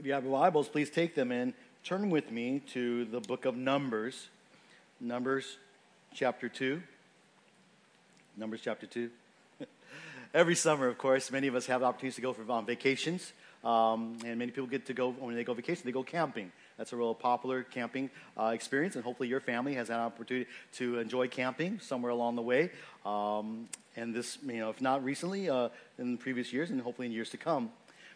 If you have your Bibles, please take them and turn with me to the book of Numbers. Numbers chapter 2. Numbers chapter 2. Every summer, of course, many of us have opportunities to go for um, vacations. Um, and many people get to go, when they go vacation, they go camping. That's a real popular camping uh, experience, and hopefully your family has an opportunity to enjoy camping somewhere along the way. Um, and this, you know, if not recently, uh, in previous years, and hopefully in years to come.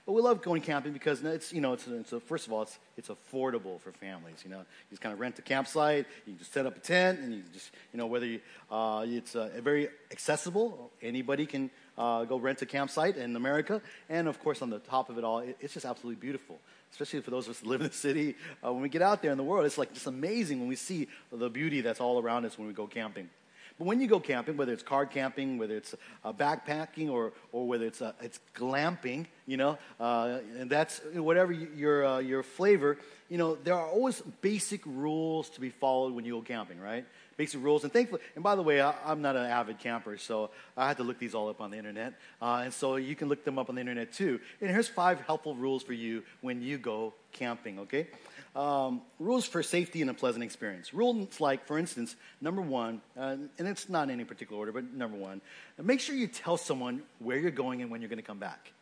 But we love going camping because it's, you know, it's, it's a, first of all, it's, it's affordable for families. You know, you just kind of rent a campsite, you just set up a tent, and you just, you know, whether you, uh, it's uh, very accessible. Anybody can uh, go rent a campsite in America. And of course, on the top of it all, it, it's just absolutely beautiful. Especially for those of us who live in the city. Uh, when we get out there in the world, it's like just amazing when we see the beauty that's all around us when we go camping. But when you go camping, whether it's car camping, whether it's uh, backpacking, or, or whether it's, uh, it's glamping, you know, uh, and that's whatever your, uh, your flavor, you know, there are always basic rules to be followed when you go camping, right? Basic rules. And thankfully, and by the way, I, am not an avid camper, so I had to look these all up on the internet. Uh, and so you can look them up on the internet too. And here's five helpful rules for you when you go camping, okay? Um, rules for safety and a pleasant experience. Rules like, for instance, number one, uh, and it's not in any particular order, but number one, make sure you tell someone where you're going and when you're going to come back.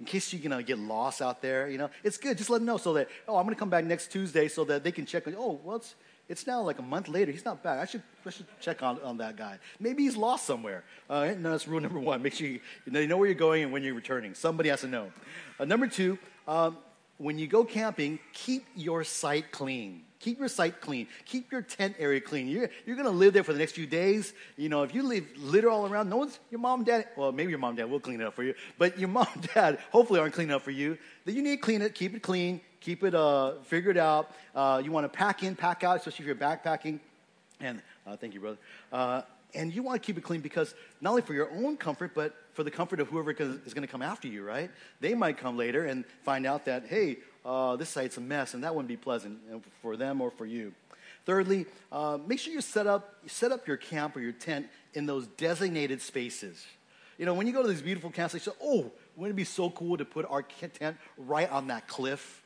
In case you're going to get lost out there, you know, it's good. Just let them know so that, oh, I'm going to come back next Tuesday so that they can check, oh, well, it's, it's now like a month later. He's not back. I should, I should check on, on that guy. Maybe he's lost somewhere. Uh, no, that's rule number one. Make sure you, you, know, you know where you're going and when you're returning. Somebody has to know. Uh, number two, um, when you go camping, keep your site clean. Keep your site clean. Keep your tent area clean. You're, you're going to live there for the next few days. You know, if you leave litter all around, no one's, your mom and dad, well, maybe your mom and dad will clean it up for you, but your mom and dad hopefully aren't cleaning up for you. Then you need to clean it, keep it clean, keep it uh, figured out. Uh, you want to pack in, pack out, especially if you're backpacking. And uh, thank you, brother. Uh, and you want to keep it clean because not only for your own comfort, but for the comfort of whoever is going to come after you, right? They might come later and find out that, hey, uh, this site's a mess, and that wouldn't be pleasant for them or for you. Thirdly, uh, make sure you set up, set up your camp or your tent in those designated spaces. You know, when you go to these beautiful camps, they say, oh, wouldn't it be so cool to put our tent right on that cliff?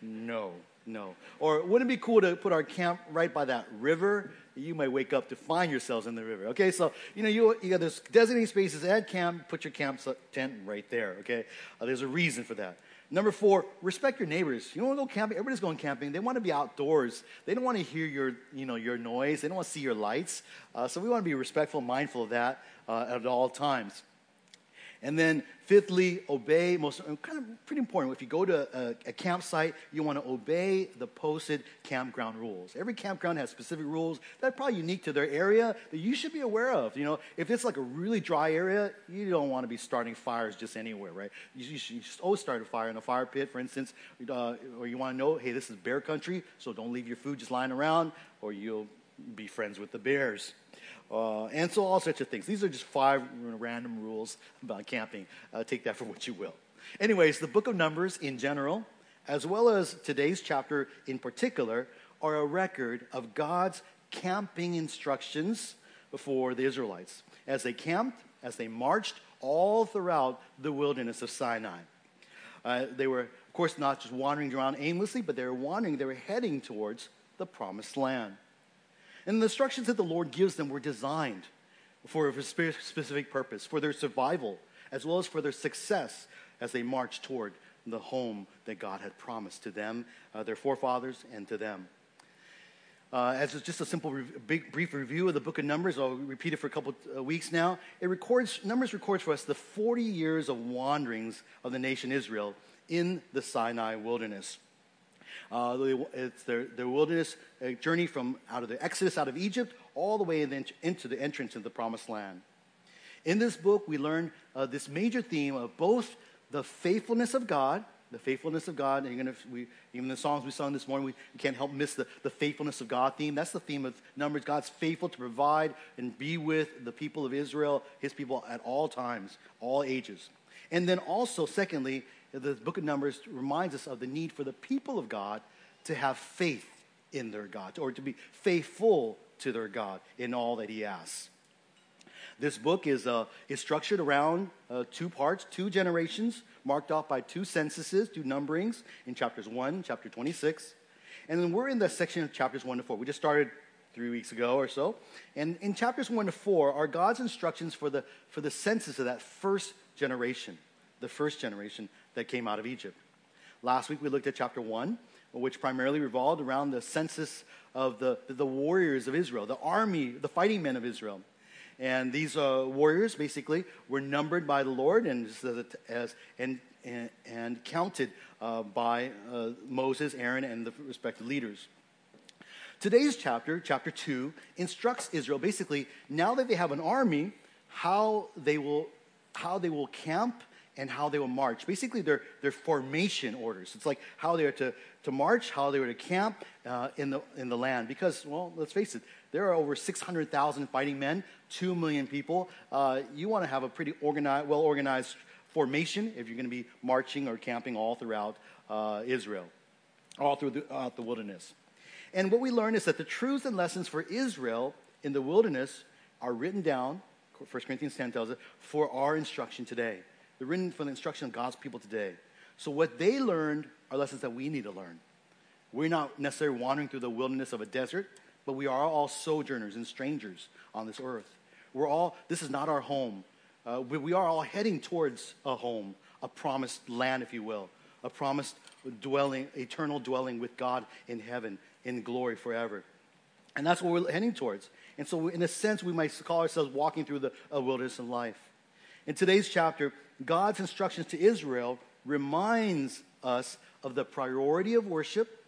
No, no. Or wouldn't it be cool to put our camp right by that river? You might wake up to find yourselves in the river. Okay, so you know you, you got this designated spaces at camp. Put your camp tent right there. Okay, uh, there's a reason for that. Number four, respect your neighbors. You don't want to go camping. Everybody's going camping. They want to be outdoors. They don't want to hear your, you know, your noise. They don't want to see your lights. Uh, so we want to be respectful, mindful of that uh, at all times. And then, fifthly, obey. Most kind of pretty important. If you go to a, a, campsite, you want to obey the posted campground rules. Every campground has specific rules that are probably unique to their area that you should be aware of. You know, if it's like a really dry area, you don't want to be starting fires just anywhere, right? You, you should always start a fire in a fire pit, for instance, uh, or you want to know, hey, this is bear country, so don't leave your food just lying around, or you'll be friends with the bears. Uh, and so all sorts of things. These are just five random rules about camping. Uh, take that for what you will. Anyways, the book of Numbers in general, as well as today's chapter in particular, are a record of God's camping instructions for the Israelites as they camped, as they marched all throughout the wilderness of Sinai. Uh, they were, of course, not just wandering around aimlessly, but they were wandering, they were heading towards the promised land. And the instructions that the Lord gives them were designed for a specific purpose, for their survival, as well as for their success as they march toward the home that God had promised to them, uh, their forefathers, and to them. Uh, as just a simple, re- big, brief review of the book of Numbers, I'll repeat it for a couple uh, weeks now. It records, Numbers records for us the 40 years of wanderings of the nation Israel in the Sinai wilderness. Uh, it's their, their wilderness journey from out of the Exodus out of Egypt all the way into the entrance into the promised land. In this book, we learn uh, this major theme of both the faithfulness of God, the faithfulness of God. And we, even the songs we sung this morning, we can't help miss the, the faithfulness of God theme. That's the theme of Numbers. God's faithful to provide and be with the people of Israel, his people at all times, all ages. And then also, secondly, the book of Numbers reminds us of the need for the people of God to have faith in their God, or to be faithful to their God in all that He asks. This book is, uh, is structured around uh, two parts, two generations, marked off by two censuses, two numberings in chapters 1, chapter 26. And then we're in the section of chapters 1 to 4. We just started three weeks ago or so. And in chapters 1 to 4 are God's instructions for the, for the census of that first generation, the first generation that came out of Egypt. Last week we looked at chapter 1, which primarily revolved around the census of the, the warriors of Israel, the army, the fighting men of Israel. And these uh, warriors basically were numbered by the Lord and, as, and, and, and counted uh, by uh, Moses, Aaron, and the respective leaders. Today's chapter, chapter 2, instructs Israel basically, now that they have an army, how they will, how they will camp and how they will march. Basically, their, their formation orders. It's like how they are to, to march, how they were to camp uh, in, the, in the land. Because, well, let's face it, there are over 600,000 fighting men, 2 million people. Uh, you want to have a pretty organized, well organized formation if you're going to be marching or camping all throughout uh, Israel, all through the, the wilderness. And what we learn is that the truths and lessons for Israel in the wilderness are written down, 1 Corinthians 10 tells us, for our instruction today. They're written for the instruction of God's people today. So what they learned are lessons that we need to learn. We're not necessarily wandering through the wilderness of a desert, but we are all sojourners and strangers on this earth. We're all, this is not our home. Uh, we, we are all heading towards a home, a promised land, if you will, a promised dwelling, eternal dwelling with God in heaven in glory forever. And that's what we're heading towards. And so, in a sense, we might call ourselves walking through the wilderness of life. In today's chapter, God's instructions to Israel reminds us of the priority of worship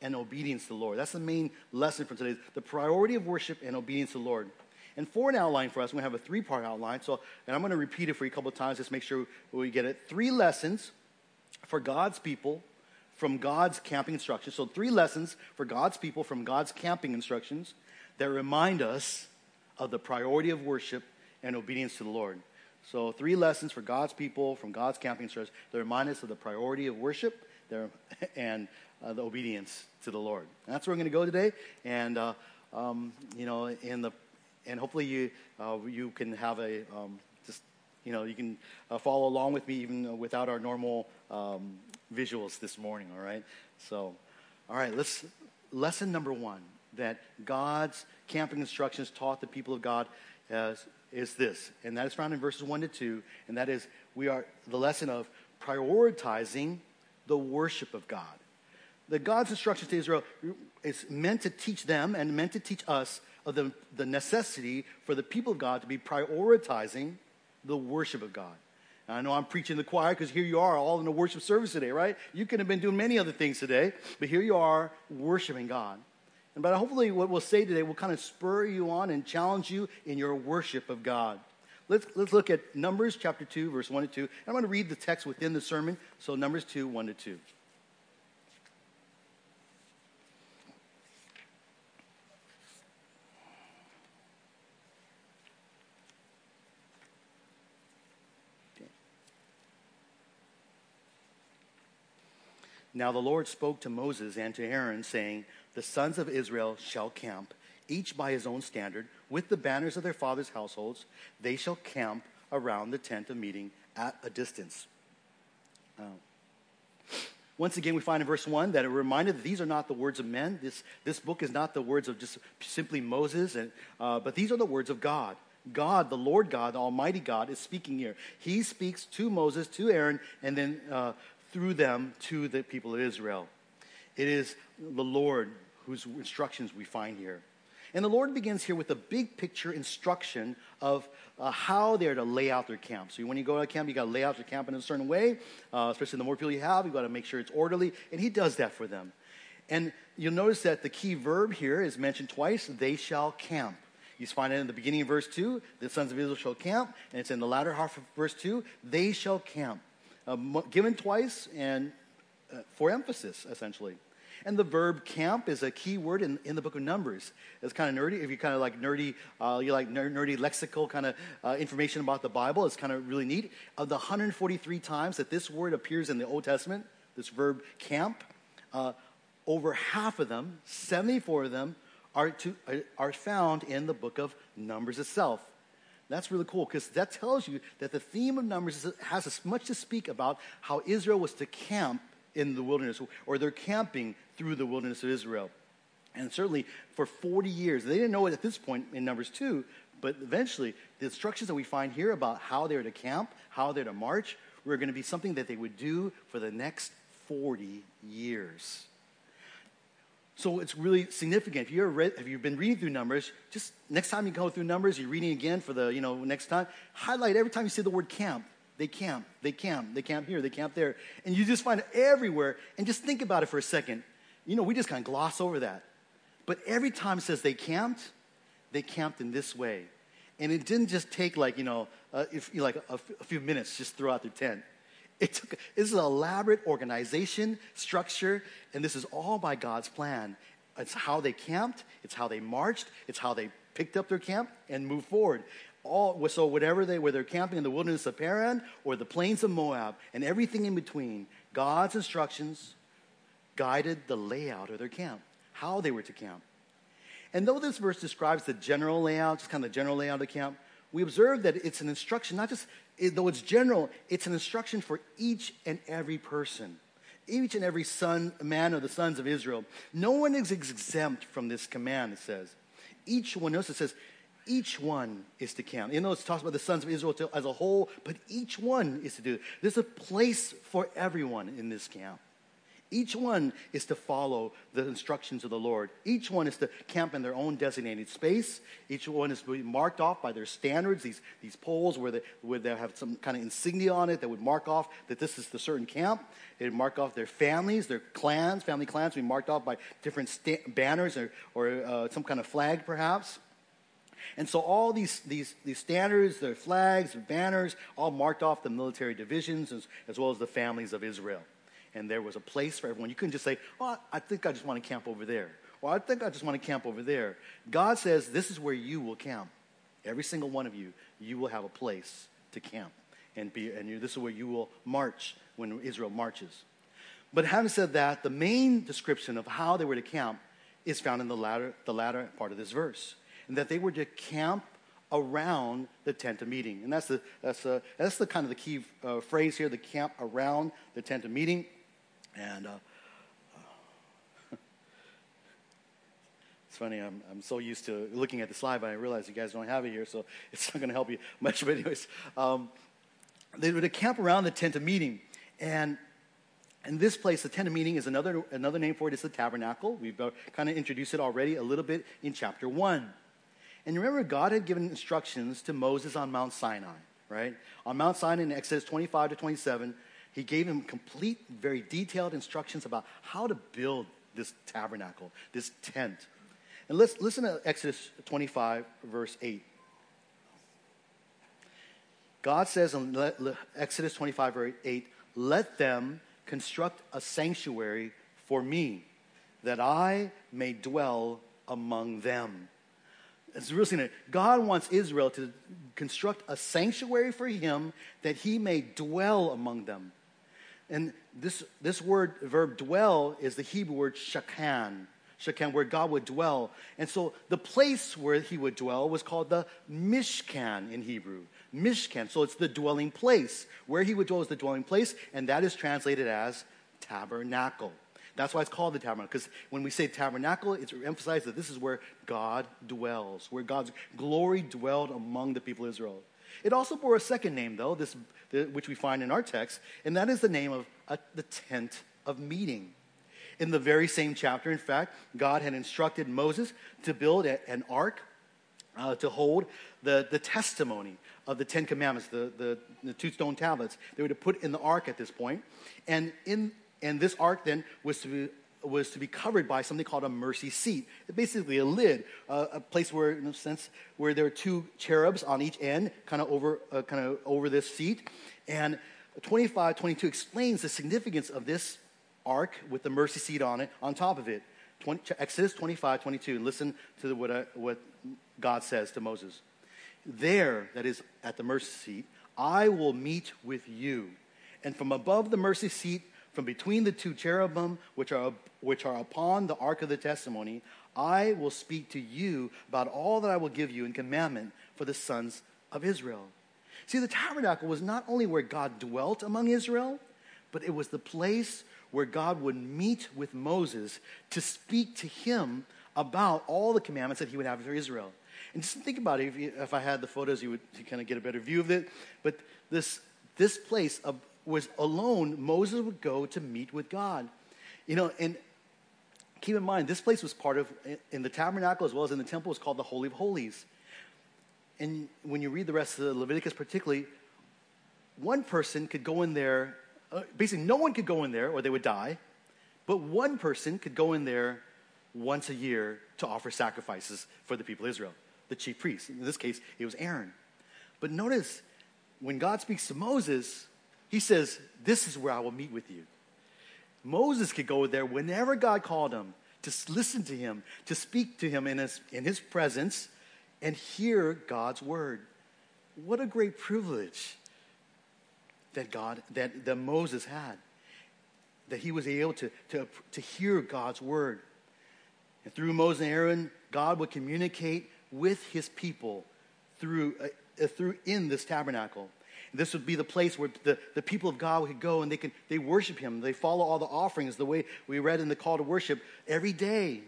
and obedience to the Lord. That's the main lesson from today: the priority of worship and obedience to the Lord. And for an outline for us, to have a three part outline. So, and I'm going to repeat it for you a couple of times, just make sure we get it. Three lessons for God's people from God's camping instructions. So, three lessons for God's people from God's camping instructions that remind us of the priority of worship and obedience to the Lord. So, three lessons for God's people from God's camping instructions that remind us of the priority of worship and uh, the obedience to the Lord. And that's where we're going to go today. And, uh, um, you know, in the, and hopefully you, uh, you can have a, um, just, you know, you can uh, follow along with me even without our normal um, visuals this morning, all right? So, all right, let's, lesson number one that God's camping instructions taught the people of God as, is this, and that is found in verses 1 to 2, and that is we are the lesson of prioritizing the worship of God. The God's instructions to Israel is meant to teach them and meant to teach us of the, the necessity for the people of God to be prioritizing the worship of God. I know I'm preaching the choir because here you are all in the worship service today, right? You could have been doing many other things today, but here you are worshiping God. And but hopefully what we'll say today will kind of spur you on and challenge you in your worship of God. Let's, let's look at Numbers chapter 2, verse 1 to 2. And I'm going to read the text within the sermon. So Numbers 2, 1 to 2. Now the Lord spoke to Moses and to Aaron, saying, The sons of Israel shall camp, each by his own standard, with the banners of their fathers' households. They shall camp around the tent of meeting at a distance. Uh, once again, we find in verse 1 that it reminded that these are not the words of men. This, this book is not the words of just simply Moses, and, uh, but these are the words of God. God, the Lord God, the Almighty God, is speaking here. He speaks to Moses, to Aaron, and then uh, through them to the people of Israel. It is the Lord whose instructions we find here. And the Lord begins here with a big picture instruction of uh, how they're to lay out their camp. So when you go to a camp, you got to lay out your camp in a certain way, uh, especially the more people you have, you got to make sure it's orderly. And He does that for them. And you'll notice that the key verb here is mentioned twice they shall camp. You find it in the beginning of verse 2, the sons of Israel shall camp, and it's in the latter half of verse 2, they shall camp uh, given twice and for emphasis, essentially. And the verb camp is a key word in, in the book of Numbers. It's kind of nerdy. If you kind of like nerdy, uh, you like ner- nerdy lexical kind of uh, information about the Bible, it's kind of really neat. Of the 143 times that this word appears in the Old Testament, this verb camp, uh, over half of them, 74 of them, are, to, are found in the book of Numbers itself. That's really cool because that tells you that the theme of Numbers has as much to speak about how Israel was to camp in the wilderness, or they're camping through the wilderness of Israel. And certainly for 40 years, they didn't know it at this point in Numbers 2, but eventually the instructions that we find here about how they're to camp, how they're to march, were going to be something that they would do for the next 40 years. So it's really significant. If you're read, if you've been reading through Numbers, just next time you go through Numbers, you're reading again for the you know next time. Highlight every time you see the word camp. They camp. They camp. They camp here. They camp there, and you just find it everywhere. And just think about it for a second. You know, we just kind of gloss over that, but every time it says they camped, they camped in this way, and it didn't just take like you know, uh, if, like a, a few minutes just throw out their tent. It took, this is an elaborate organization, structure, and this is all by God's plan. It's how they camped, it's how they marched, it's how they picked up their camp and moved forward. All, so whatever they, whether they're camping in the wilderness of Paran or the plains of Moab and everything in between, God's instructions guided the layout of their camp, how they were to camp. And though this verse describes the general layout, just kind of the general layout of the camp, we observe that it's an instruction, not just, though it's general, it's an instruction for each and every person. Each and every son, man of the sons of Israel. No one is exempt from this command, it says. Each one, notice it says, each one is to count. You know, it talks about the sons of Israel as a whole, but each one is to do. There's a place for everyone in this camp. Each one is to follow the instructions of the Lord. Each one is to camp in their own designated space. Each one is to be marked off by their standards, these, these poles where they, where they have some kind of insignia on it that would mark off that this is the certain camp. It would mark off their families, their clans, family clans would be marked off by different sta- banners or, or uh, some kind of flag, perhaps. And so all these, these, these standards, their flags, their banners, all marked off the military divisions as, as well as the families of Israel and there was a place for everyone. You couldn't just say, oh, I think I just want to camp over there. Or I think I just want to camp over there. God says, this is where you will camp. Every single one of you, you will have a place to camp. And, be, and this is where you will march when Israel marches. But having said that, the main description of how they were to camp is found in the latter, the latter part of this verse. And that they were to camp around the tent of meeting. And that's the, that's the, that's the kind of the key uh, phrase here, the camp around the tent of meeting. And uh, it's funny, I'm, I'm so used to looking at the slide, but I realize you guys don't have it here, so it's not going to help you much. But, anyways, um, they to camp around the tent of meeting. And in this place, the tent of meeting is another, another name for it is the tabernacle. We've uh, kind of introduced it already a little bit in chapter 1. And remember, God had given instructions to Moses on Mount Sinai, right? On Mount Sinai in Exodus 25 to 27, he gave him complete, very detailed instructions about how to build this tabernacle, this tent. And let's listen to Exodus 25, verse 8. God says in Exodus 25, verse 8, let them construct a sanctuary for me, that I may dwell among them. It's real significant. God wants Israel to construct a sanctuary for him that he may dwell among them. And this, this word, verb dwell, is the Hebrew word shakan. Shakan, where God would dwell. And so the place where he would dwell was called the Mishkan in Hebrew. Mishkan. So it's the dwelling place. Where he would dwell is the dwelling place, and that is translated as tabernacle. That's why it's called the tabernacle, because when we say tabernacle, it's emphasized that this is where God dwells, where God's glory dwelled among the people of Israel. It also bore a second name, though, this, which we find in our text, and that is the name of a, the tent of meeting. In the very same chapter, in fact, God had instructed Moses to build a, an ark uh, to hold the, the testimony of the Ten Commandments, the, the, the, two stone tablets. They were to put in the ark at this point. And, in, and this ark then was to be was to be covered by something called a mercy seat. Basically a lid, uh, a place where, in a sense, where there are two cherubs on each end, kind of over, uh, kind of over this seat. And 25, 22 explains the significance of this ark with the mercy seat on it, on top of it. 20, Exodus 25, 22. And listen to what, uh, what God says to Moses. There, that is at the mercy seat, I will meet with you. And from above the mercy seat, from between the two cherubim which are, which are upon the ark of the testimony, I will speak to you about all that I will give you in commandment for the sons of Israel. See, the tabernacle was not only where God dwelt among Israel, but it was the place where God would meet with Moses to speak to him about all the commandments that he would have for Israel. And just think about it. If, you, if I had the photos, you would you kind of get a better view of it. But this, this place uh, was alone, Moses would go to meet with God. You know, and keep in mind, this place was part of, in the tabernacle as well as in the temple, was called the Holy of Holies. And when you read the rest of the Leviticus, particularly, one person could go in there, uh, basically, no one could go in there or they would die, but one person could go in there once a year to offer sacrifices for the people of Israel, the chief priest. In this case, it was Aaron. But notice, when God speaks to Moses, he says, This is where I will meet with you. Moses could go there whenever God called him to listen to him, to speak to him in his, in his presence, and hear God's word. What a great privilege that God, that, that Moses had, that he was able to, to, to hear God's word. And through Moses and Aaron, God would communicate with his people through, uh, through in this tabernacle. This would be the place where the, the people of God could go and they can they worship him. They follow all the offerings the way we read in the call to worship every day.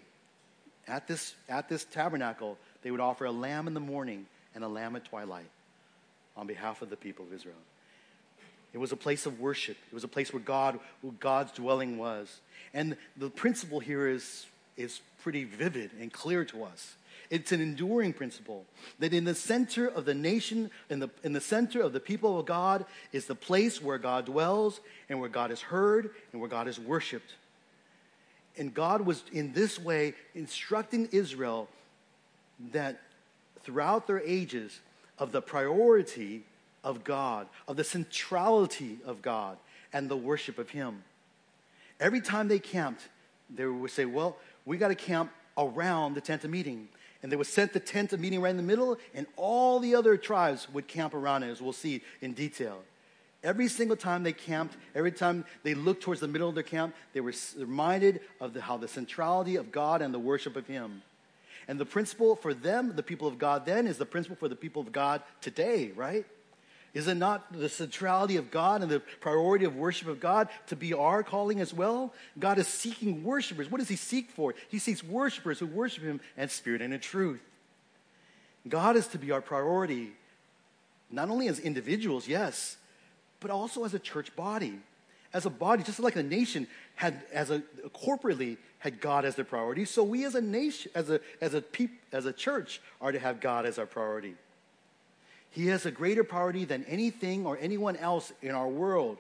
At this, at this tabernacle, they would offer a lamb in the morning and a lamb at twilight on behalf of the people of Israel. It was a place of worship. It was a place where God, where God's dwelling was. And the principle here is, is pretty vivid and clear to us. It's an enduring principle that in the center of the nation, in the, in the center of the people of God, is the place where God dwells and where God is heard and where God is worshiped. And God was in this way instructing Israel that throughout their ages, of the priority of God, of the centrality of God, and the worship of Him. Every time they camped, they would say, Well, we got to camp around the tent of meeting. And they would set the tent of meeting right in the middle, and all the other tribes would camp around it, as we'll see in detail. Every single time they camped, every time they looked towards the middle of their camp, they were reminded of the, how the centrality of God and the worship of Him. And the principle for them, the people of God then, is the principle for the people of God today, right? Is it not the centrality of God and the priority of worship of God to be our calling as well? God is seeking worshipers. What does He seek for? He seeks worshipers who worship Him in spirit and in truth. God is to be our priority, not only as individuals, yes, but also as a church body. As a body, just like a nation had, as a corporately had God as their priority, so we as a nation, as a as a peop, as a church, are to have God as our priority. He has a greater priority than anything or anyone else in our world.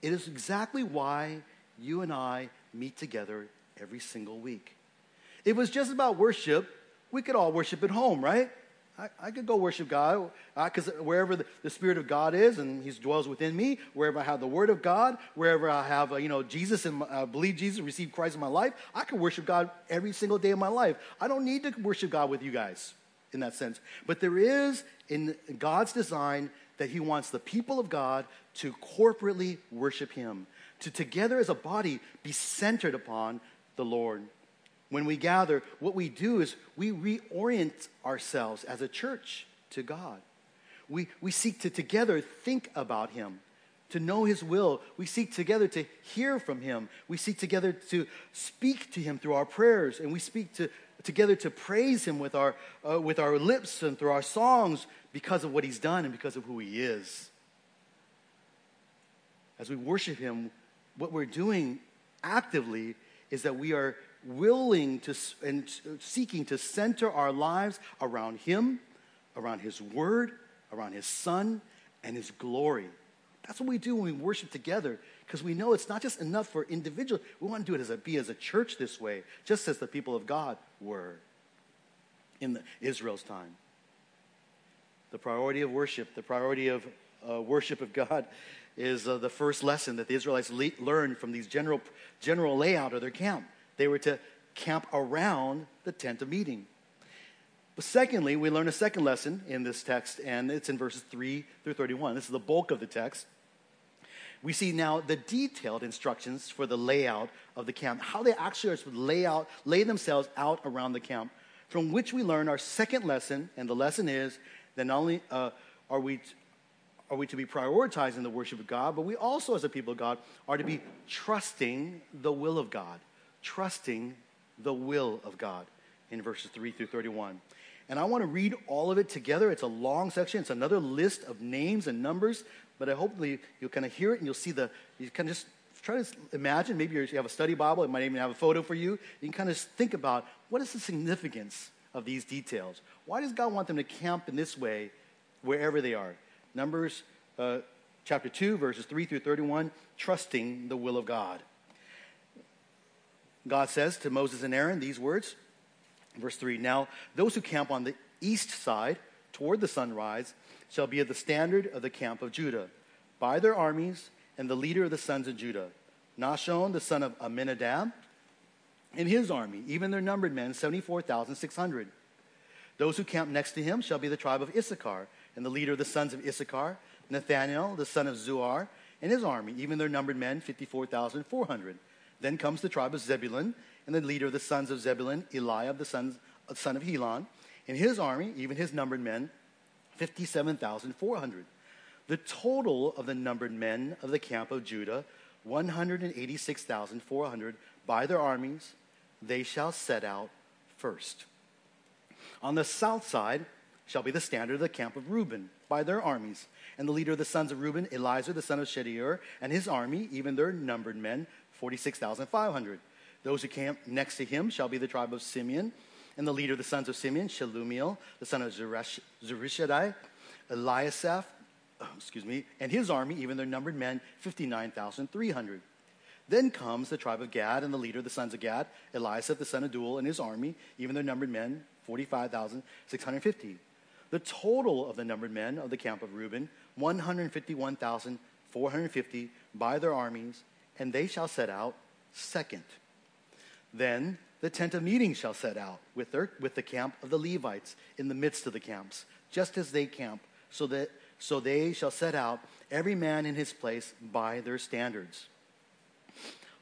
It is exactly why you and I meet together every single week. If it was just about worship, we could all worship at home, right? I, I could go worship God because uh, wherever the, the, Spirit of God is and He dwells within me, wherever I have the Word of God, wherever I have, uh, you know, Jesus and uh, believe Jesus, receive Christ in my life, I can worship God every single day of my life. I don't need to worship God with you guys in that sense. But there is in God's design that He wants the people of God to corporately worship Him, to together as a body be centered upon the Lord. When we gather, what we do is we reorient ourselves as a church to God. We, we seek to together think about Him, to know His will. We seek together to hear from Him. We seek together to speak to Him through our prayers, and we speak to, together to praise Him with our, uh, with our lips and through our songs because of what He's done and because of who He is. As we worship Him, what we're doing actively is that we are willing to and seeking to center our lives around Him, around His Word, around His Son, and His glory. That's what we do when we worship together because we know it's not just enough for individuals. We want to do it as a be as a church this way, just as the people of God were in the, Israel's time. The priority of worship, the priority of uh, worship of God, is uh, the first lesson that the Israelites le- learned from these general general layout of their camp. They were to camp around the tent of meeting. But secondly, we learn a second lesson in this text, and it's in verses 3 through 31. This is the bulk of the text. We see now the detailed instructions for the layout of the camp, how they actually are to lay out, lay themselves out around the camp, from which we learn our second lesson, and the lesson is that not only uh, are we are we to be prioritizing the worship of God, but we also, as a people of God, are to be trusting the will of God. Trusting the will of God in verses 3 through 31. And I want to read all of it together. It's a long section, it's another list of names and numbers, but I hopefully you'll kind of hear it and you'll see the, you of just try to imagine. Maybe you have a study Bible, it might even have a photo for you. You can kind of think about what is the significance of these details? Why does God want them to camp in this way wherever they are? Numbers uh, chapter 2, verses 3 through 31, trusting the will of God. God says to Moses and Aaron these words, verse 3 Now, those who camp on the east side toward the sunrise shall be the standard of the camp of Judah, by their armies and the leader of the sons of Judah, Nahshon, the son of Amminadab, and his army, even their numbered men, 74,600. Those who camp next to him shall be the tribe of Issachar, and the leader of the sons of Issachar, Nathaniel, the son of Zuar, and his army, even their numbered men, 54,400. Then comes the tribe of Zebulun, and the leader of the sons of Zebulun, Eliab, the son, son of Helon, and his army, even his numbered men, 57,400. The total of the numbered men of the camp of Judah, 186,400 by their armies, they shall set out first. On the south side shall be the standard of the camp of Reuben by their armies, and the leader of the sons of Reuben, Elizur the son of Shedeur, and his army, even their numbered men, 46,500. Those who camp next to him shall be the tribe of Simeon, and the leader of the sons of Simeon, Shelumiel, the son of Zurishaddai, Eliasaph, excuse me, and his army, even their numbered men, 59,300. Then comes the tribe of Gad, and the leader of the sons of Gad, Eliasaph, the son of Deuel, and his army, even their numbered men, 45,650. The total of the numbered men of the camp of Reuben, 151,450 by their armies, and they shall set out second. Then the tent of meeting shall set out with, their, with the camp of the Levites in the midst of the camps, just as they camp, so that so they shall set out every man in his place by their standards.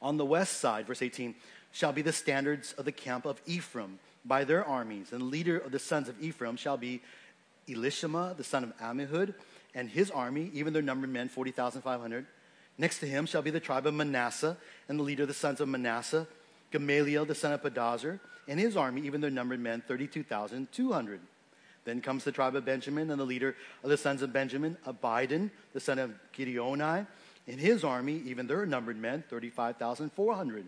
On the west side, verse 18, shall be the standards of the camp of Ephraim by their armies, and the leader of the sons of Ephraim shall be Elishama, the son of Ammihud, and his army, even their numbered men, 40,500. Next to him shall be the tribe of Manasseh, and the leader of the sons of Manasseh, Gamaliel, the son of Pedahzur, and his army, even their numbered men, 32,200. Then comes the tribe of Benjamin, and the leader of the sons of Benjamin, Abidan, the son of Gideoni, and his army, even their numbered men, 35,400.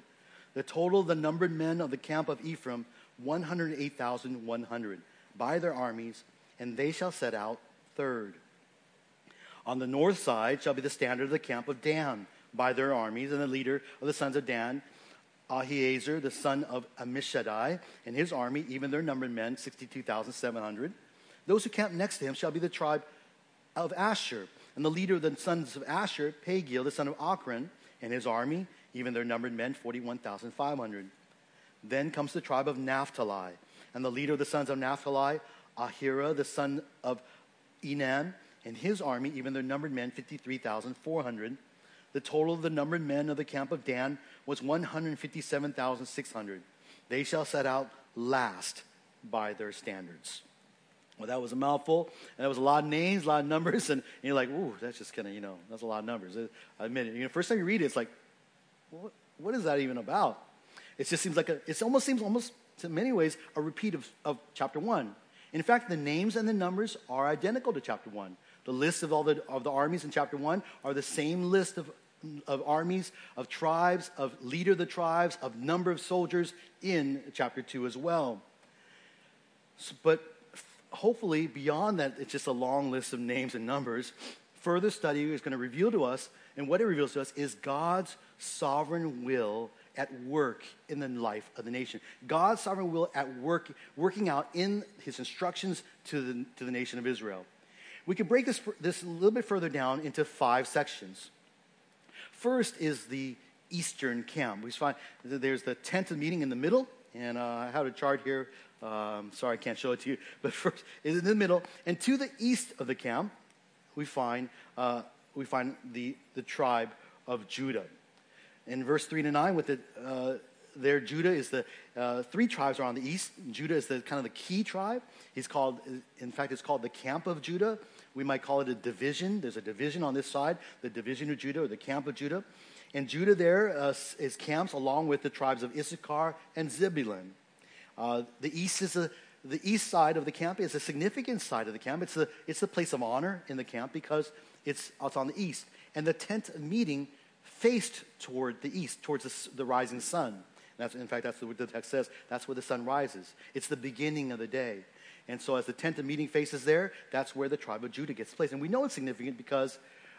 The total of the numbered men of the camp of Ephraim, 108,100, by their armies, and they shall set out third. On the north side shall be the standard of the camp of Dan by their armies, and the leader of the sons of Dan, Ahiezer, the son of Ammishaddai, and his army, even their numbered men, 62,700. Those who camp next to him shall be the tribe of Asher, and the leader of the sons of Asher, Pagiel, the son of Ochran, and his army, even their numbered men, 41,500. Then comes the tribe of Naphtali, and the leader of the sons of Naphtali, Ahira, the son of Enan, and his army, even their numbered men, 53,400. The total of the numbered men of the camp of Dan was 157,600. They shall set out last by their standards. Well, that was a mouthful, and that was a lot of names, a lot of numbers, and, you're like, ooh, that's just kind of, you know, that's a lot of numbers. I admit it. You know, first time you read it, it's like, what, what is that even about? It just seems like a, it almost seems almost, in many ways, a repeat of, of chapter one. In fact, the names and the numbers are identical to chapter one. The list of all the, of the armies in chapter one are the same list of, of armies, of tribes, of leader of the tribes, of number of soldiers in chapter two as well. But hopefully, beyond that, it's just a long list of names and numbers. Further study is going to reveal to us, and what it reveals to us is God's sovereign will at work in the life of the nation. God's sovereign will at work, working out in his instructions to the, to the nation of Israel. We can break this, this a little bit further down into five sections. First is the eastern camp. We find there's the tent of meeting in the middle, and uh, I have a chart here um, sorry, I can't show it to you. But first, is in the middle, and to the east of the camp, we find, uh, we find the, the tribe of Judah. In verse 3 to 9, with the, uh, there, Judah is the uh, three tribes are on the east. Judah is the kind of the key tribe. He's called, in fact, it's called the camp of Judah. We might call it a division. There's a division on this side, the division of Judah or the camp of Judah. And Judah there uh, is camps along with the tribes of Issachar and Zebulun. Uh, the east is a, the east side of the camp is a significant side of the camp. It's the, it's the place of honor in the camp because it's, it's on the east. And the tent of meeting faced toward the east, towards the, the rising sun. That's, in fact, that's what the text says. That's where the sun rises. It's the beginning of the day. And so, as the tent of meeting faces there, that's where the tribe of Judah gets placed. And we know it's significant because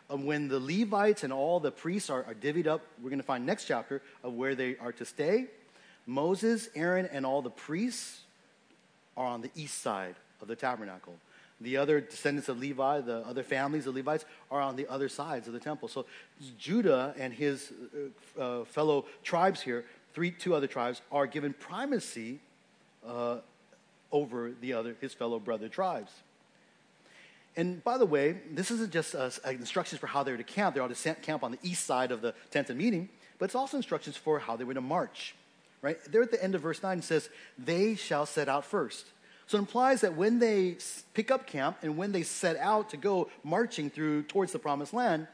um, when the Levites and all the priests are, are divvied up, we're going to find next chapter of where they are to stay. Moses, Aaron, and all the priests are on the east side of the tabernacle. The other descendants of Levi, the other families of Levites, are on the other sides of the temple. So Judah and his uh, uh, fellow tribes here, three, two other tribes, are given primacy uh, other, his fellow brother tribes. And by the way, this isn't just uh, instructions for how they're to camp. They're all to camp on the east side of the tent of meeting, but it's also instructions for how they were to march. Right? There at the end of verse 9 it says, They shall set out first. So it implies that when they pick up camp and when they set out to go marching through towards the promised land,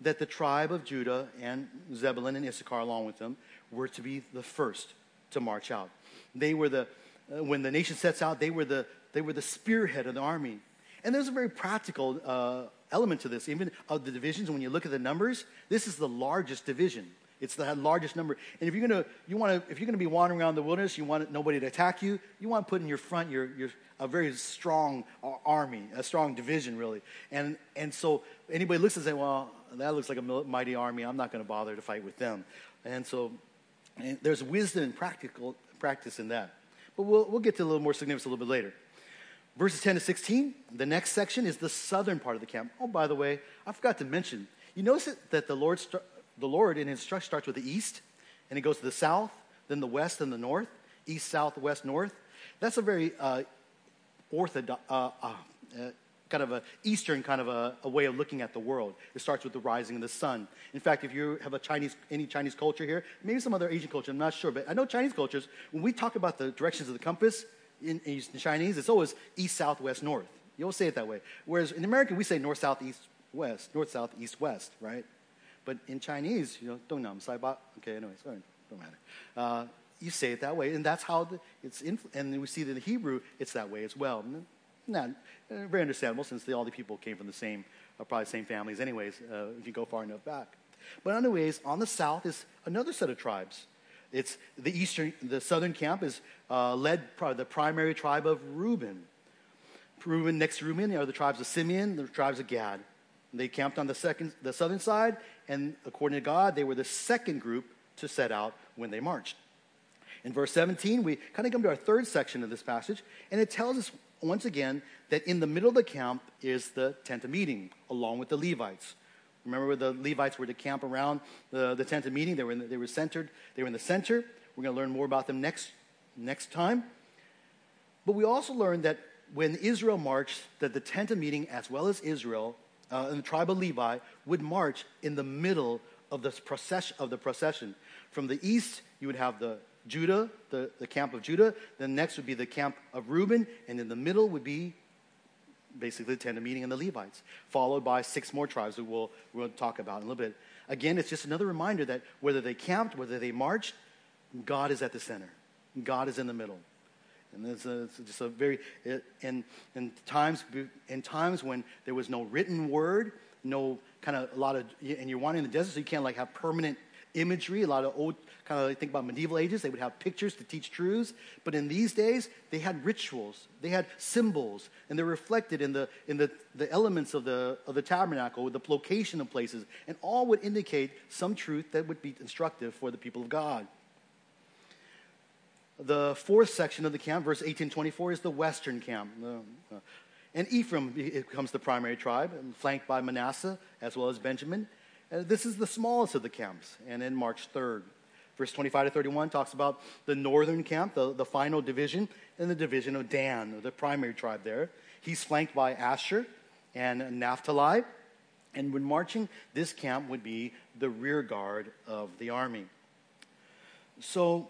that the tribe of Judah and Zebulun and Issachar along with them were to be the first to march out. They were the, uh, when the nation sets out, they were the, they were the spearhead of the army. And there's a very practical uh, element to this. Even of the divisions, when you look at the numbers, this is the largest division. It's the largest number. And if you're gonna, you want to, if you're gonna be wandering around the wilderness, you want nobody to attack you. You want to put in your front your, your a very strong army, a strong division, really. And and so anybody looks and say, well, that looks like a mighty army. I'm not going to bother to fight with them. And so and there's wisdom and practical practice in that. But we'll we'll get to a little more significance a little bit later. Verses 10 to 16, the next section is the southern part of the camp. Oh, by the way, I forgot to mention. You notice that the Lord the Lord in his instruction starts with the east, and it goes to the south, then the west, and the north. East, south, west, north. That's a very uh, orthodox, uh, uh, kind of a Eastern kind of a, a, way of looking at the world. It starts with the rising of the sun. In fact, if you have a Chinese, any Chinese culture here, maybe some other Asian culture, I'm not sure, but I know Chinese cultures, when we talk about the directions of the compass in, in Chinese, it's always east, south, west, north. You always say it that way. Whereas in American, we say north, south, east, west, north, south, east, west, right? But in Chinese, you know, dong nam sai ba. Okay, anyway, sorry, don't matter. Uh, you say it that way, and that's how the, it's. Influ- and we see that in Hebrew, it's that way as well. Not uh, very understandable, since all the people came from the same, uh, probably same families, anyways. Uh, if you go far enough back. But anyways, on the south is another set of tribes. It's the eastern, the southern camp is uh, led by the primary tribe of Reuben. Reuben, next to Reuben are the tribes of Simeon, the tribes of Gad. They camped on the, second, the southern side, and according to God, they were the second group to set out when they marched. In verse 17, we kind of come to our third section of this passage, and it tells us once again that in the middle of the camp is the tent of meeting, along with the Levites. Remember, the Levites were to camp around the, the tent of meeting. They were, the, they were centered. They were in the center. We're going to learn more about them next, next time. But we also learned that when Israel marched, that the tent of meeting, as well as Israel, uh, and the tribe of Levi would march in the middle of the procession. Of the procession. From the east, you would have the Judah, the, the camp of Judah. Then next would be the camp of Reuben, and in the middle would be basically the tent of meeting and the Levites, followed by six more tribes that we'll, we'll talk about in a little bit. Again, it's just another reminder that whether they camped, whether they marched, God is at the center. God is in the middle. And it's, a, it's just a very, it, in, times, in times when there was no written word, no kind of a lot of, and you're wandering in the desert, so you can't like have permanent imagery. A lot of old, kind of like think about medieval ages, they would have pictures to teach truths. But in these days, they had rituals, they had symbols, and they're reflected in the, in the, the elements of the, of the tabernacle, the location of places, and all would indicate some truth that would be instructive for the people of God. The fourth section of the camp, verse 1824, is the western camp. Uh, and Ephraim becomes the primary tribe, flanked by Manasseh as well as Benjamin. And this is the smallest of the camps, and in March 3rd. Verse 25 to 31 talks about the northern camp, the, the final division, and the division of Dan, the primary tribe there. He's flanked by Asher and Naphtali. And when marching, this camp would be the rear guard of the army. So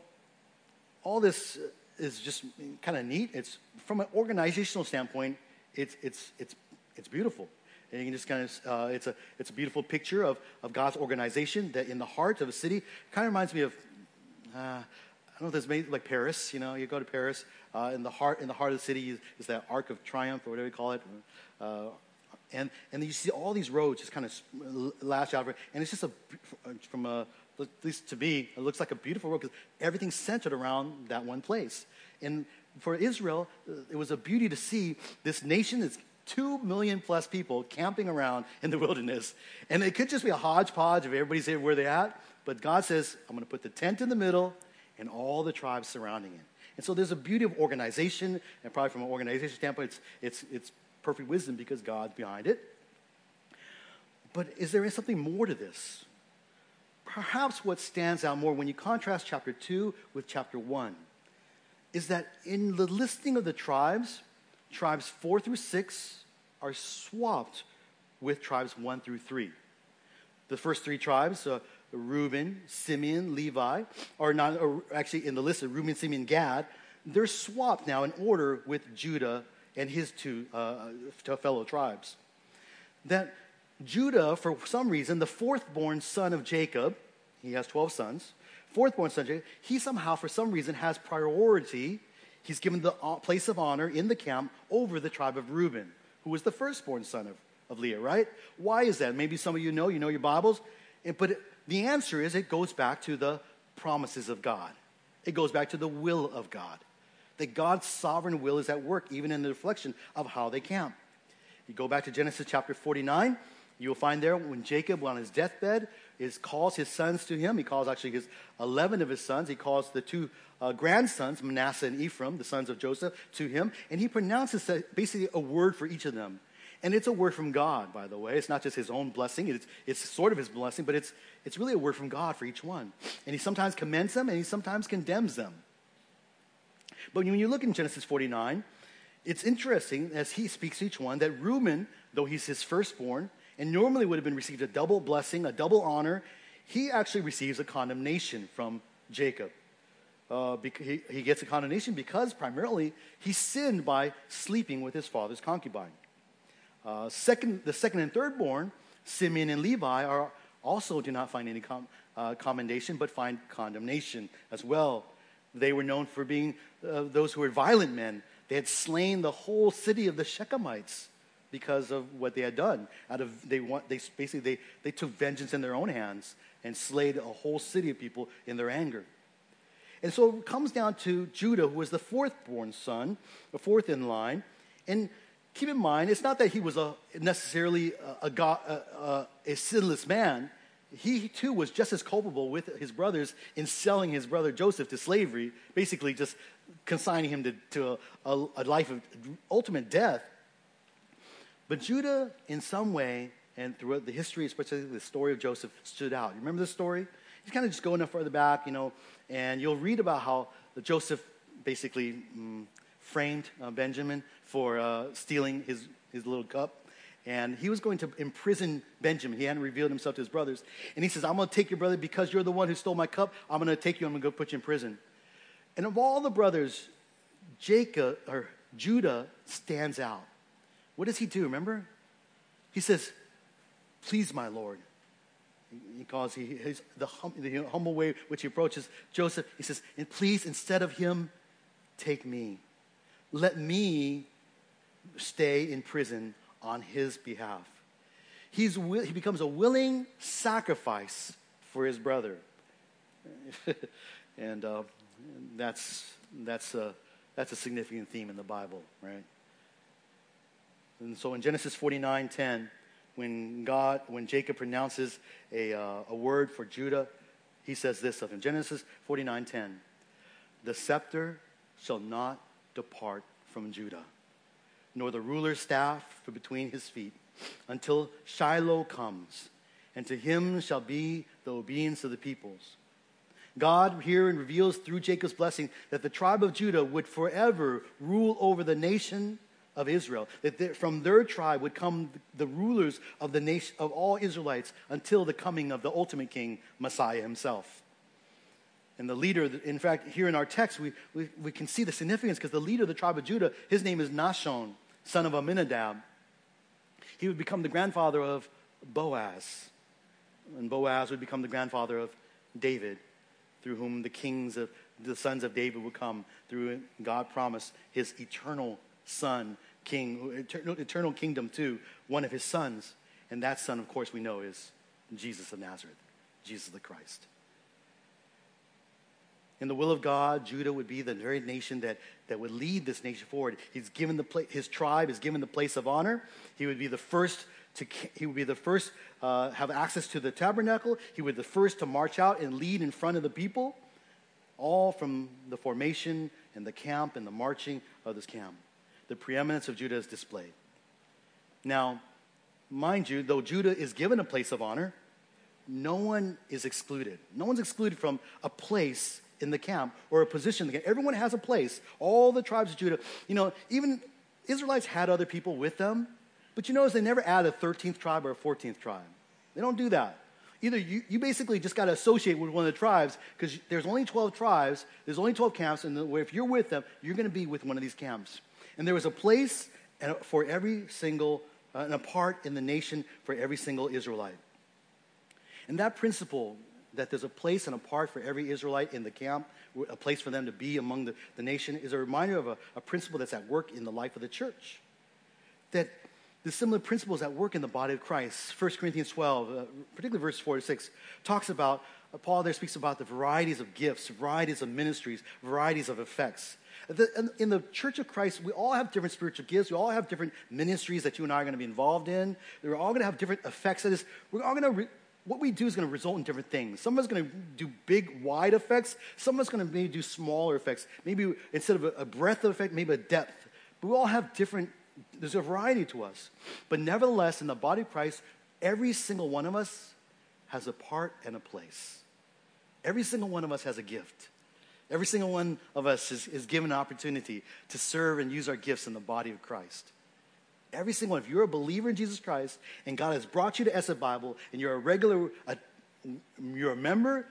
all this is just kind of neat. It's from an organizational standpoint, it's, it's, it's, it's beautiful. And you can just kind of, uh, it's, a, it's a beautiful picture of, of God's organization that in the heart of a city kind of reminds me of, uh, I don't know if this made like Paris, you know, you go to Paris, uh, in, the heart, in the heart of the city is, is that Arc of Triumph or whatever you call it. Uh, and, and you see all these roads just kind of lash out. And it's just a, from a, at least to me, it looks like a beautiful road because everything's centered around that one place. And for Israel, uh, it was a beauty to see this nation that's two million plus people camping around in the wilderness. And it could just be a hodgepodge of everybody's here where they're at. But God says, I'm going to put the tent in the middle and all the tribes surrounding it. And so there's a beauty of organization, and probably from an organization standpoint, it's, it's, it's perfect wisdom because God's behind it. But is there something more to this? Perhaps what stands out more when you contrast chapter 2 with chapter 1 is that in the listing of the tribes, tribes 4 through 6 are swapped with tribes 1 through 3. The first three tribes, uh, Reuben, Simeon, Levi, are not or actually in the list of Reuben, Simeon, Gad. They're swapped now in order with Judah and his two uh, fellow tribes. That Judah, for some reason, the fourth born son of Jacob, he has 12 sons, fourth born son Jacob, he somehow, for some reason, has priority. He's given the uh, place of honor in the camp over the tribe of Reuben, who was the firstborn son of, of Leah, right? Why is that? Maybe some of you know, you know your Bibles. But the answer is it goes back to the promises of God. It goes back to the will of God. That God's sovereign will is at work, even in the reflection of how they camp. You go back to Genesis chapter 49, you'll find there when Jacob, on his deathbed, is, calls his sons to him. He calls actually his 11 of his sons. He calls the two uh, grandsons, Manasseh and Ephraim, the sons of Joseph, to him. And he pronounces basically a word for each of them. And it's a word from God, by the way. It's not just his own blessing, it's, it's sort of his blessing, but it's, it's really a word from God for each one. And he sometimes commends them and he sometimes condemns them. But when you look in Genesis 49, it's interesting as he speaks to each one that Reuben, though he's his firstborn, and normally would have been received a double blessing, a double honor, he actually receives a condemnation from Jacob. Uh, he, he gets a condemnation because primarily he sinned by sleeping with his father's concubine. Uh, second, the second and third born, Simeon and Levi, are also do not find any com- uh, commendation, but find condemnation as well. They were known for being uh, those who were violent men. They had slain the whole city of the Shechemites because of what they had done. Out of they want they basically they, they took vengeance in their own hands and slayed a whole city of people in their anger. And so it comes down to Judah, who was the fourth born son, the fourth in line. And keep in mind, it's not that he was a, necessarily a, a, a, sinless man. He too was just as culpable with his brothers in selling his brother Joseph to slavery, basically just consigning him to, to a, a life of ultimate death. But Judah, in some way, and throughout the history, especially the story of Joseph, stood out. You remember this story? He's kind of just going further back, you know, and you'll read about how Joseph basically mm, framed uh, Benjamin for uh, stealing his, his little cup. And he was going to imprison Benjamin. He hadn't revealed himself to his brothers. And he says, I'm going to take your brother because you're the one who stole my cup. I'm going to take you. I'm going to go put you in prison. And of all the brothers, Jacob or Judah stands out. What does he do? Remember? He says, Please, my Lord. He calls he, his, the, hum, the humble way which he approaches Joseph. He says, And please, instead of him, take me. Let me stay in prison on his behalf. He's, he becomes a willing sacrifice for his brother. and uh, that's, that's, a, that's a significant theme in the Bible, right? And so in Genesis 49 10, when God, when Jacob pronounces a, uh, a word for Judah, he says this of him. Genesis 49 10. The scepter shall not depart from Judah, nor the ruler's staff from between his feet, until Shiloh comes, and to him shall be the obedience of the peoples. God here reveals through Jacob's blessing that the tribe of Judah would forever rule over the nation of Israel. That from their tribe would come the rulers of the nation of all Israelites until the coming of the ultimate king, Messiah himself. And the leader, in fact, here in our text, we, we, we can see the significance because the leader of the tribe of Judah, his name is Nahshon, son of Amminadab. He would become the grandfather of Boaz. And Boaz would become the grandfather of David, through whom the kings of the sons of David would come. Through God promised his eternal son, king, eternal, kingdom to one of his sons. And that son, of course, we know is Jesus of Nazareth, Jesus the Christ. In the will of God, Judah would be the very nation that, that would lead this nation forward. He's given the pla- his tribe is given the place of honor. He would be the first to he would be the first uh, have access to the tabernacle. He would be the first to march out and lead in front of the people, all from the formation and the camp and the marching of this camp. The preeminence of Judah is displayed. Now, mind you, though Judah is given a place of honor, no one is excluded. No one's excluded from a place in the camp or a position. Everyone has a place. All the tribes of Judah, you know, even Israelites had other people with them, but you notice they never add a 13th tribe or a 14th tribe. They don't do that. Either you, you basically just got to associate with one of the tribes because there's only 12 tribes, there's only 12 camps, and if you're with them, you're going to be with one of these camps. And there was a place for every single, uh, and a part in the nation for every single Israelite. And that principle that there's a place and a part for every Israelite in the camp, a place for them to be among the, the nation, is a reminder of a, a principle that's at work in the life of the church. That the similar principles at work in the body of Christ. 1 Corinthians 12, uh, particularly verse 4 to 6, talks about, uh, Paul there speaks about the varieties of gifts, varieties of ministries, varieties of effects. The, in the church of Christ, we all have different spiritual gifts. We all have different ministries that you and I are going to be involved in. We're all going to have different effects. That is, we're all going to re- what we do is going to result in different things. Some of us going to do big, wide effects. Some of us going to maybe do smaller effects. Maybe instead of a, a breadth of effect, maybe a depth. But we all have different, there's a variety to us. But nevertheless, in the body of Christ, every single one of us has a part and a place. Every single one of us has a gift. Every single one of us is, is given an opportunity to serve and use our gifts in the body of Christ. Every single one. If you're a believer in Jesus Christ and God has brought you to Essett Bible and you're a regular, a, you're a member,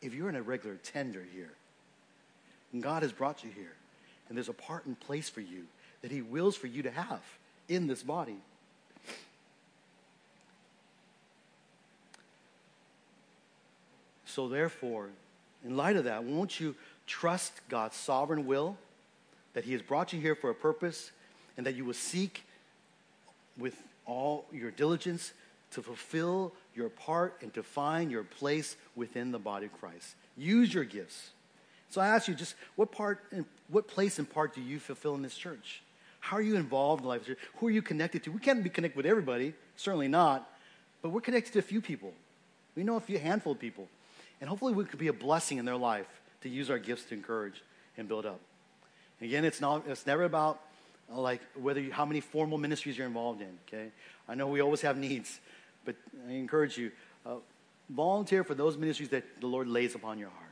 if you're in a regular tender here, and God has brought you here, and there's a part and place for you that He wills for you to have in this body. So, therefore, in light of that, won't you trust God's sovereign will that He has brought you here for a purpose and that you will seek with all your diligence to fulfill your part and to find your place within the body of Christ. Use your gifts. So I ask you, just what part and what place and part do you fulfill in this church? How are you involved in life? Who are you connected to? We can't be connected with everybody, certainly not, but we're connected to a few people. We know a few handful of people. And hopefully we could be a blessing in their life to use our gifts to encourage and build up. Again, it's, not, it's never about like whether you, how many formal ministries you're involved in. Okay, I know we always have needs, but I encourage you uh, volunteer for those ministries that the Lord lays upon your heart.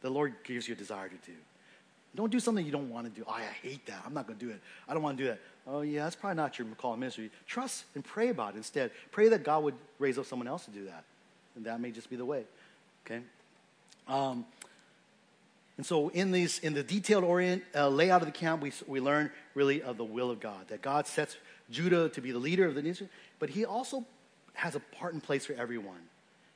The Lord gives you a desire to do. Don't do something you don't want to do. Oh, I hate that. I'm not going to do it. I don't want to do that. Oh, yeah, that's probably not your call in ministry. Trust and pray about it instead. Pray that God would raise up someone else to do that. And that may just be the way. Okay? Um, and so, in these, in the detailed orient, uh, layout of the camp, we, we learn really of the will of God. That God sets Judah to be the leader of the nation, but He also has a part and place for everyone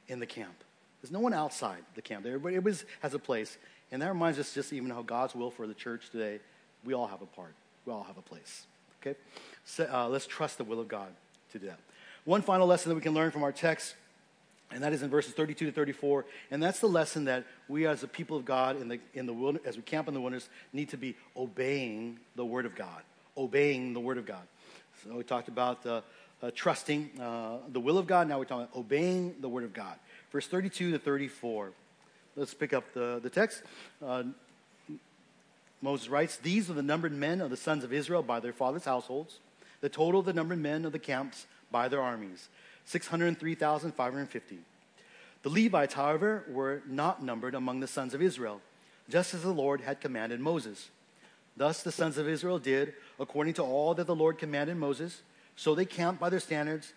in the camp. There's no one outside the camp. Everybody, everybody has a place, and that reminds us just even how God's will for the church today. We all have a part. We all have a place. Okay, so, uh, let's trust the will of God to do that. One final lesson that we can learn from our text and that is in verses 32 to 34. And that's the lesson that we as the people of God in the, in the wilderness, as we camp in the wilderness, need to be obeying the word of God. Obeying the word of God. So we talked about uh, uh, trusting uh, the will of God. Now we're talking about obeying the word of God. Verse 32 to 34. Let's pick up the, the text. Uh, Moses writes, These are the numbered men of the sons of Israel by their fathers' households, the total of the numbered men of the camps by their armies 603,550. The Levites, however, were not numbered among the sons of Israel, just as the Lord had commanded Moses. Thus the sons of Israel did according to all that the Lord commanded Moses. So they camped by their standards,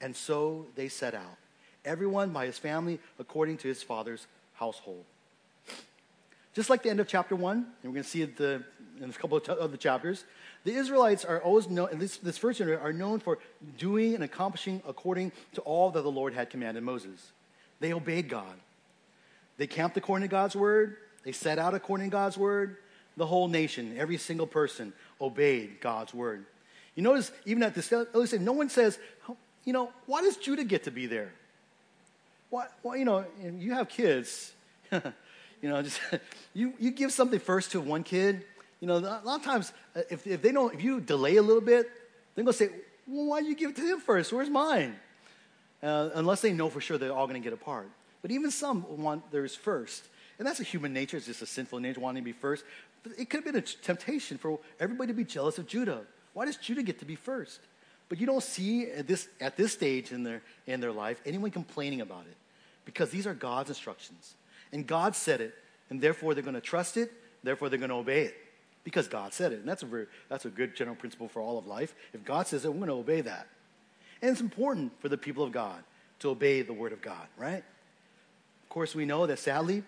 and so they set out, everyone by his family according to his father's household. Just like the end of chapter one, and we're going to see it the, in a couple of, t- of the chapters, the Israelites are always known, at least this first generation, are known for doing and accomplishing according to all that the Lord had commanded Moses. They obeyed God. They camped according to God's word. They set out according to God's word. The whole nation, every single person, obeyed God's word. You notice, even at this, at least no one says, you know, why does Judah get to be there? Why, why you know, you have kids. you know, just you, you give something first to one kid. You know, a lot of times, uh, if, if they don't, if you delay a little bit, they're to say, well, why you give it to them first? Where's mine? Uh, unless they know for sure they're all to get a part. But even some want theirs first. And that's a human nature. It's just a sinful nature wanting to be first. But it could have been a temptation for everybody to be jealous of Judah. Why does Judah get to be first? But you don't see at this, at this stage in their, in their life anyone complaining about it because these are God's instructions. And God said it, and therefore they're going to trust it, therefore they're going to obey it because God said it. And that's a, very, that's a good general principle for all of life. If God says it, we're going to obey that. And it's important for the people of God to obey the word of God, right? Of course, we know that sadly,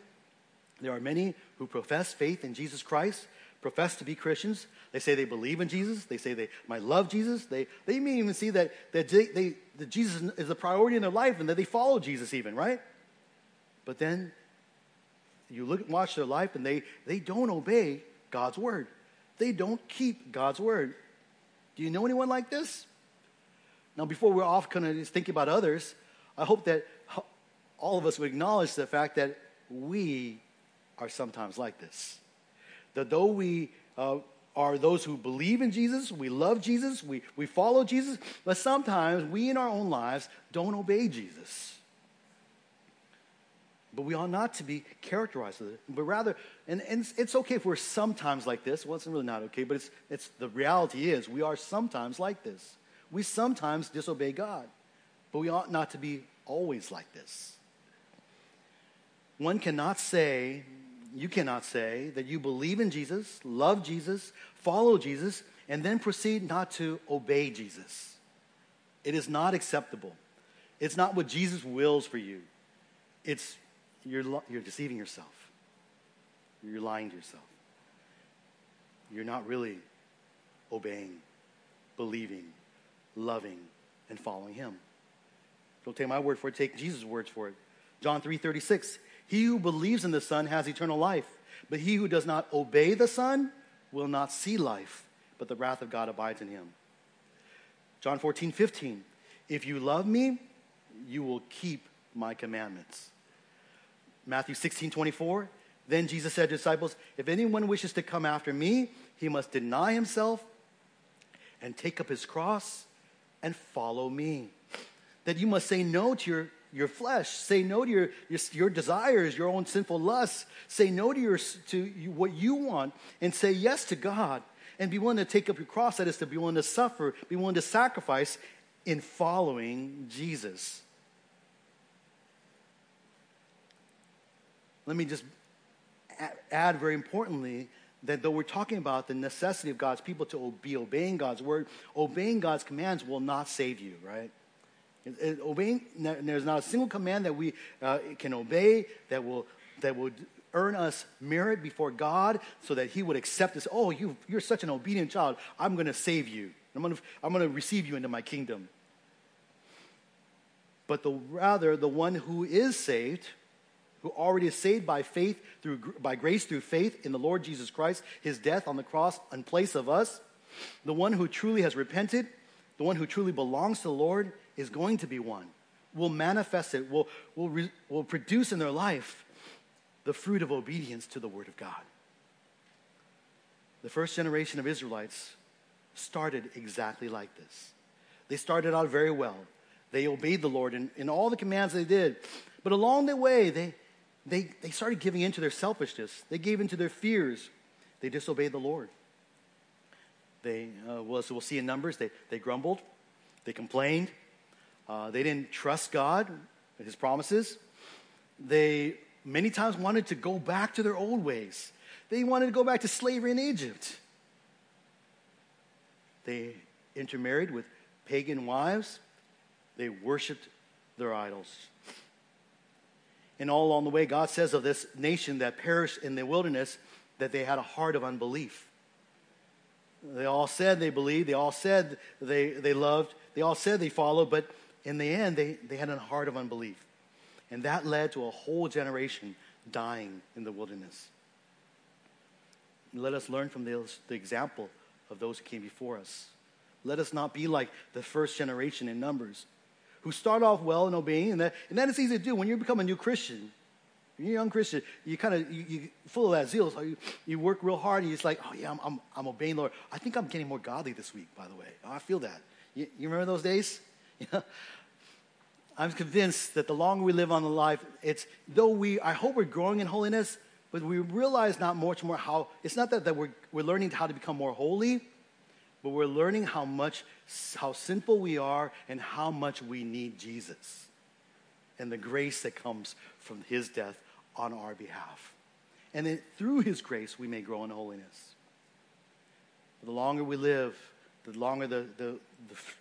there are many who profess faith in Jesus Christ, profess to be Christians. They say they believe in Jesus. They say they might love Jesus. They, they may even see that, that, they, they, that Jesus is a priority in their life and that they follow Jesus even, right? But then you look and watch their life and they, they don't obey God's word. They don't keep God's word. Do you know anyone like this? Now, before we're off kind of thinking about others, I hope that all of us would acknowledge the fact that we are sometimes like this. That though we uh, are those who believe in Jesus, we love Jesus, we, we follow Jesus, but sometimes we in our own lives don't obey Jesus. But we ought not to be characterized with it, but rather, and, and it's okay if we're sometimes like this. Well, it's really not okay, but it's, it's the reality is we are sometimes like this. We sometimes disobey God, but we ought not to be always like this. One cannot say, you cannot say that you believe in Jesus, love Jesus, follow Jesus, and then proceed not to obey Jesus. It is not acceptable. It's not what Jesus wills for you. It's you're, you're deceiving yourself. You're lying to yourself. You're not really obeying, believing, loving, and following Him. Don't take my word for it, take Jesus' words for it. John 3 36. He who believes in the Son has eternal life, but he who does not obey the Son will not see life, but the wrath of God abides in him. John 14 15. If you love me, you will keep my commandments. Matthew 16 24. Then Jesus said to disciples, If anyone wishes to come after me, he must deny himself and take up his cross and follow me. That you must say no to your, your flesh, say no to your, your, your desires, your own sinful lusts, say no to, your, to what you want, and say yes to God. And be willing to take up your cross, that is, to be willing to suffer, be willing to sacrifice in following Jesus. Let me just add very importantly that though we're talking about the necessity of God's people to be obeying God's word, obeying God's commands will not save you, right? Obeying, there's not a single command that we uh, can obey that will, that will earn us merit before God so that He would accept us. Oh, you, you're such an obedient child. I'm going to save you. I'm going to I'm going to receive you into my kingdom. But the, rather, the one who is saved, who already is saved by faith through by grace through faith in the Lord Jesus Christ, his death on the cross in place of us. The one who truly has repented, the one who truly belongs to the Lord is going to be one. Will manifest it, will, will, re, will produce in their life the fruit of obedience to the word of God. The first generation of Israelites started exactly like this. They started out very well. They obeyed the Lord in, in all the commands they did. But along the way, they, they, they started giving in to their selfishness. They gave in to their fears. They disobeyed the Lord. They, uh, well, we'll see in Numbers, they, they grumbled, they complained, uh, they didn't trust God and His promises. They many times wanted to go back to their old ways. They wanted to go back to slavery in Egypt. They intermarried with pagan wives. They worshiped their idols. And all along the way, God says of this nation that perished in the wilderness that they had a heart of unbelief. They all said they believed, they all said they, they loved, they all said they followed, but in the end, they, they had a heart of unbelief. And that led to a whole generation dying in the wilderness. Let us learn from the, the example of those who came before us. Let us not be like the first generation in Numbers, who start off well and obeying, and that, and that is easy to do when you become a new Christian. When you're a young Christian, you kind of, you, you full of that zeal, so you, you work real hard, and you're just like, oh yeah, I'm, I'm, I'm obeying Lord. I think I'm getting more godly this week, by the way. Oh, I feel that. You, you remember those days? Yeah. I'm convinced that the longer we live on the life, it's though we, I hope we're growing in holiness, but we realize not much more how, it's not that, that we're, we're learning how to become more holy, but we're learning how much, how sinful we are and how much we need Jesus and the grace that comes from his death on our behalf. And then through his grace, we may grow in holiness. The longer we live, the longer the, the,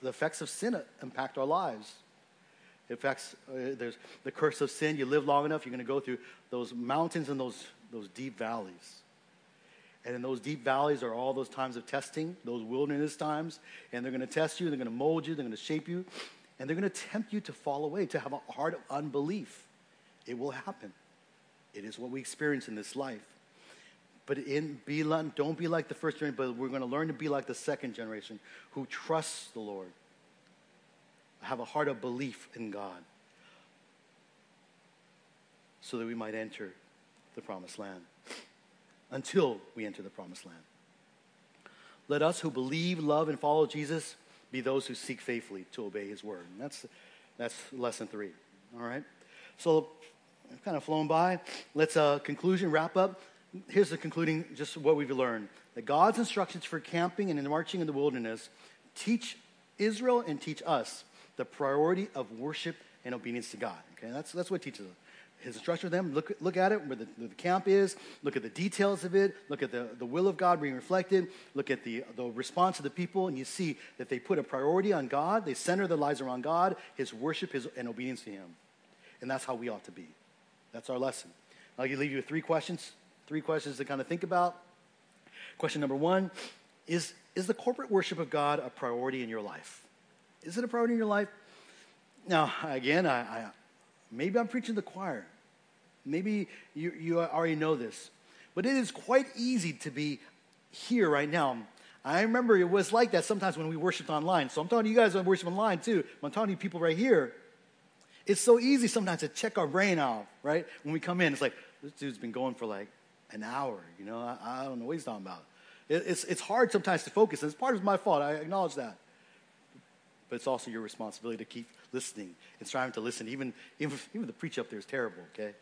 the effects of sin impact our lives. It affects, uh, there's the curse of sin. You live long enough, you're going to go through those mountains and those, those deep valleys. And in those deep valleys are all those times of testing, those wilderness times. And they're going to test you, they're going to mold you, they're going to shape you, and they're going to tempt you to fall away, to have a heart of unbelief. It will happen. It is what we experience in this life. But in be don't be like the first generation, but we're going to learn to be like the second generation who trusts the Lord, have a heart of belief in God, so that we might enter the promised land. Until we enter the promised land. Let us who believe, love, and follow Jesus be those who seek faithfully to obey his word. And that's, that's lesson three. All right? So, I've kind of flown by. Let's uh, conclusion, wrap up here's the concluding, just what we've learned. That God's instructions for camping and marching in the wilderness teach Israel and teach us the priority of worship and obedience to God. Okay, that's, that's what teaches us. His instruction for them, look, look at it, where the, the camp is, look at the details of it, look at the, the will of God being reflected, look at the, the response of the people, and you see that they put a priority on God, they center their lives around God, His worship, His, and obedience to Him. And that's how we ought to be. That's our lesson. I'll leave you with three questions Three questions to kind of think about. Question number one is Is the corporate worship of God a priority in your life? Is it a priority in your life? Now, again, I, I maybe I'm preaching to the choir. Maybe you, you already know this. But it is quite easy to be here right now. I remember it was like that sometimes when we worshiped online. So I'm talking to you guys who worship online too. I'm talking to you people right here. It's so easy sometimes to check our brain out, right? When we come in, it's like, this dude's been going for like an hour. You know, I, I don't know what he's talking about. It, it's, it's hard sometimes to focus, and it's part of my fault. I acknowledge that. But it's also your responsibility to keep listening and striving to listen. Even, even, even the preach up there is terrible, okay?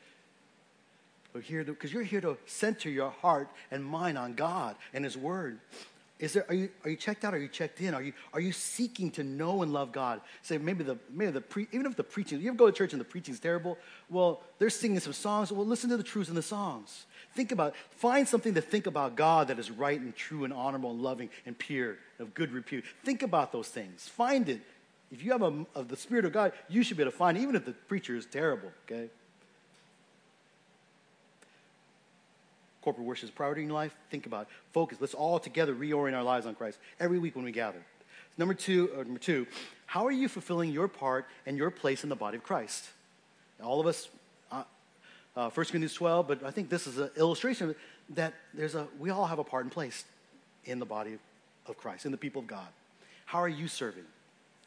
But here, because you're here to center your heart and mind on God and His Word. Is there, are, you, are you checked out? Are you checked in? Are you, are you seeking to know and love God? Say, maybe the, maybe the pre, even if the preaching, you ever go to church and the preaching is terrible? Well, they're singing some songs. Well, listen to the truths in the songs. Think about, find something to think about God that is right and true and honorable and loving and pure, of good repute. Think about those things. Find it. If you have a, of the Spirit of God, you should be able to find it, even if the preacher is terrible, okay? Corporate worship is priority in your life, think about it. Focus. Let's all together reorient our lives on Christ every week when we gather. Number two, uh, number two, how are you fulfilling your part and your place in the body of Christ? All of us, uh, uh, 1 Corinthians 12, but I think this is an illustration that there's a, we all have a part and place in the body of Christ, in the people of God. How are you serving?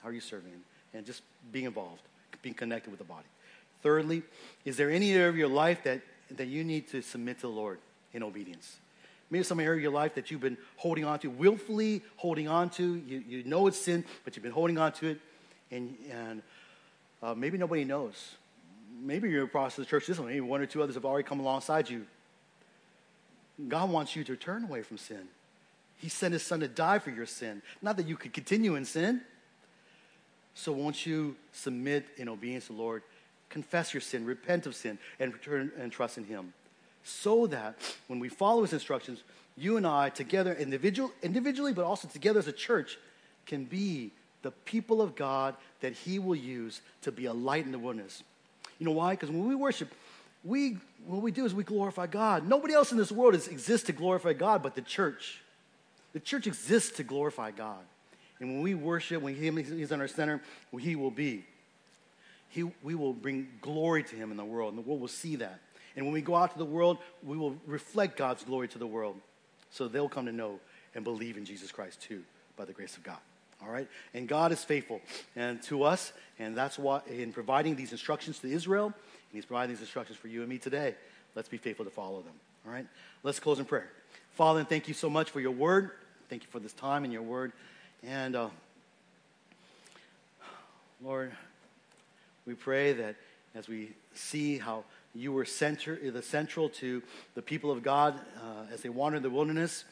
How are you serving? And just being involved, being connected with the body. Thirdly, is there any area of your life that, that you need to submit to the Lord? In obedience. Maybe some area of your life that you've been holding on to, willfully holding on to. You, you know it's sin, but you've been holding on to it, and, and uh, maybe nobody knows. Maybe you're across the church this one, maybe one or two others have already come alongside you. God wants you to turn away from sin. He sent his son to die for your sin, not that you could continue in sin. So won't you submit in obedience to the Lord, confess your sin, repent of sin, and return and trust in him so that when we follow his instructions, you and I, together, individual, individually, but also together as a church, can be the people of God that he will use to be a light in the wilderness. You know why? Because when we worship, we, what we do is we glorify God. Nobody else in this world is, exists to glorify God but the church. The church exists to glorify God. And when we worship, when he, He's in our center, He will be. He, we will bring glory to Him in the world, and the world will see that. And when we go out to the world, we will reflect God's glory to the world. So they'll come to know and believe in Jesus Christ too, by the grace of God. All right? And God is faithful and to us, and that's why in providing these instructions to Israel, and He's providing these instructions for you and me today. Let's be faithful to follow them. All right? Let's close in prayer. Father, thank you so much for your word. Thank you for this time and your word. And uh, Lord, we pray that as we see how you were center, the central to the people of God uh, as they wandered the wilderness,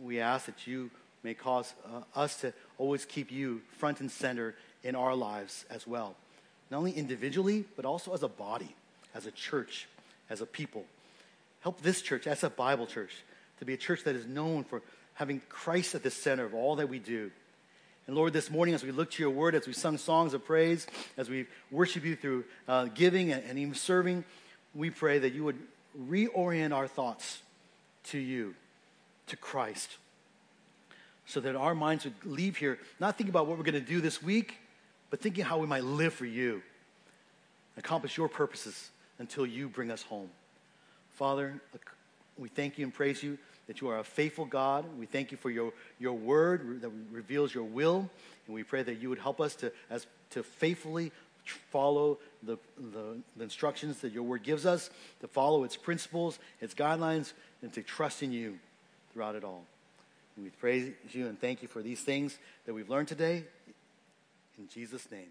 we ask that you may cause uh, us to always keep you front and center in our lives as well. Not only individually, but also as a body, as a church, as a people. Help this church, as a Bible church, to be a church that is known for having Christ at the center of all that we do. And Lord, this morning, as we look to your word, as we sung songs of praise, as we worship you through uh, giving and, and even serving, we pray that you would reorient our thoughts to you, to Christ, so that our minds would leave here not thinking about what we're going to do this week, but thinking how we might live for you, accomplish your purposes until you bring us home. Father, we thank you and praise you that you are a faithful God. We thank you for your, your word that reveals your will. And we pray that you would help us to, as, to faithfully follow the, the, the instructions that your word gives us, to follow its principles, its guidelines, and to trust in you throughout it all. And we praise you and thank you for these things that we've learned today. In Jesus' name.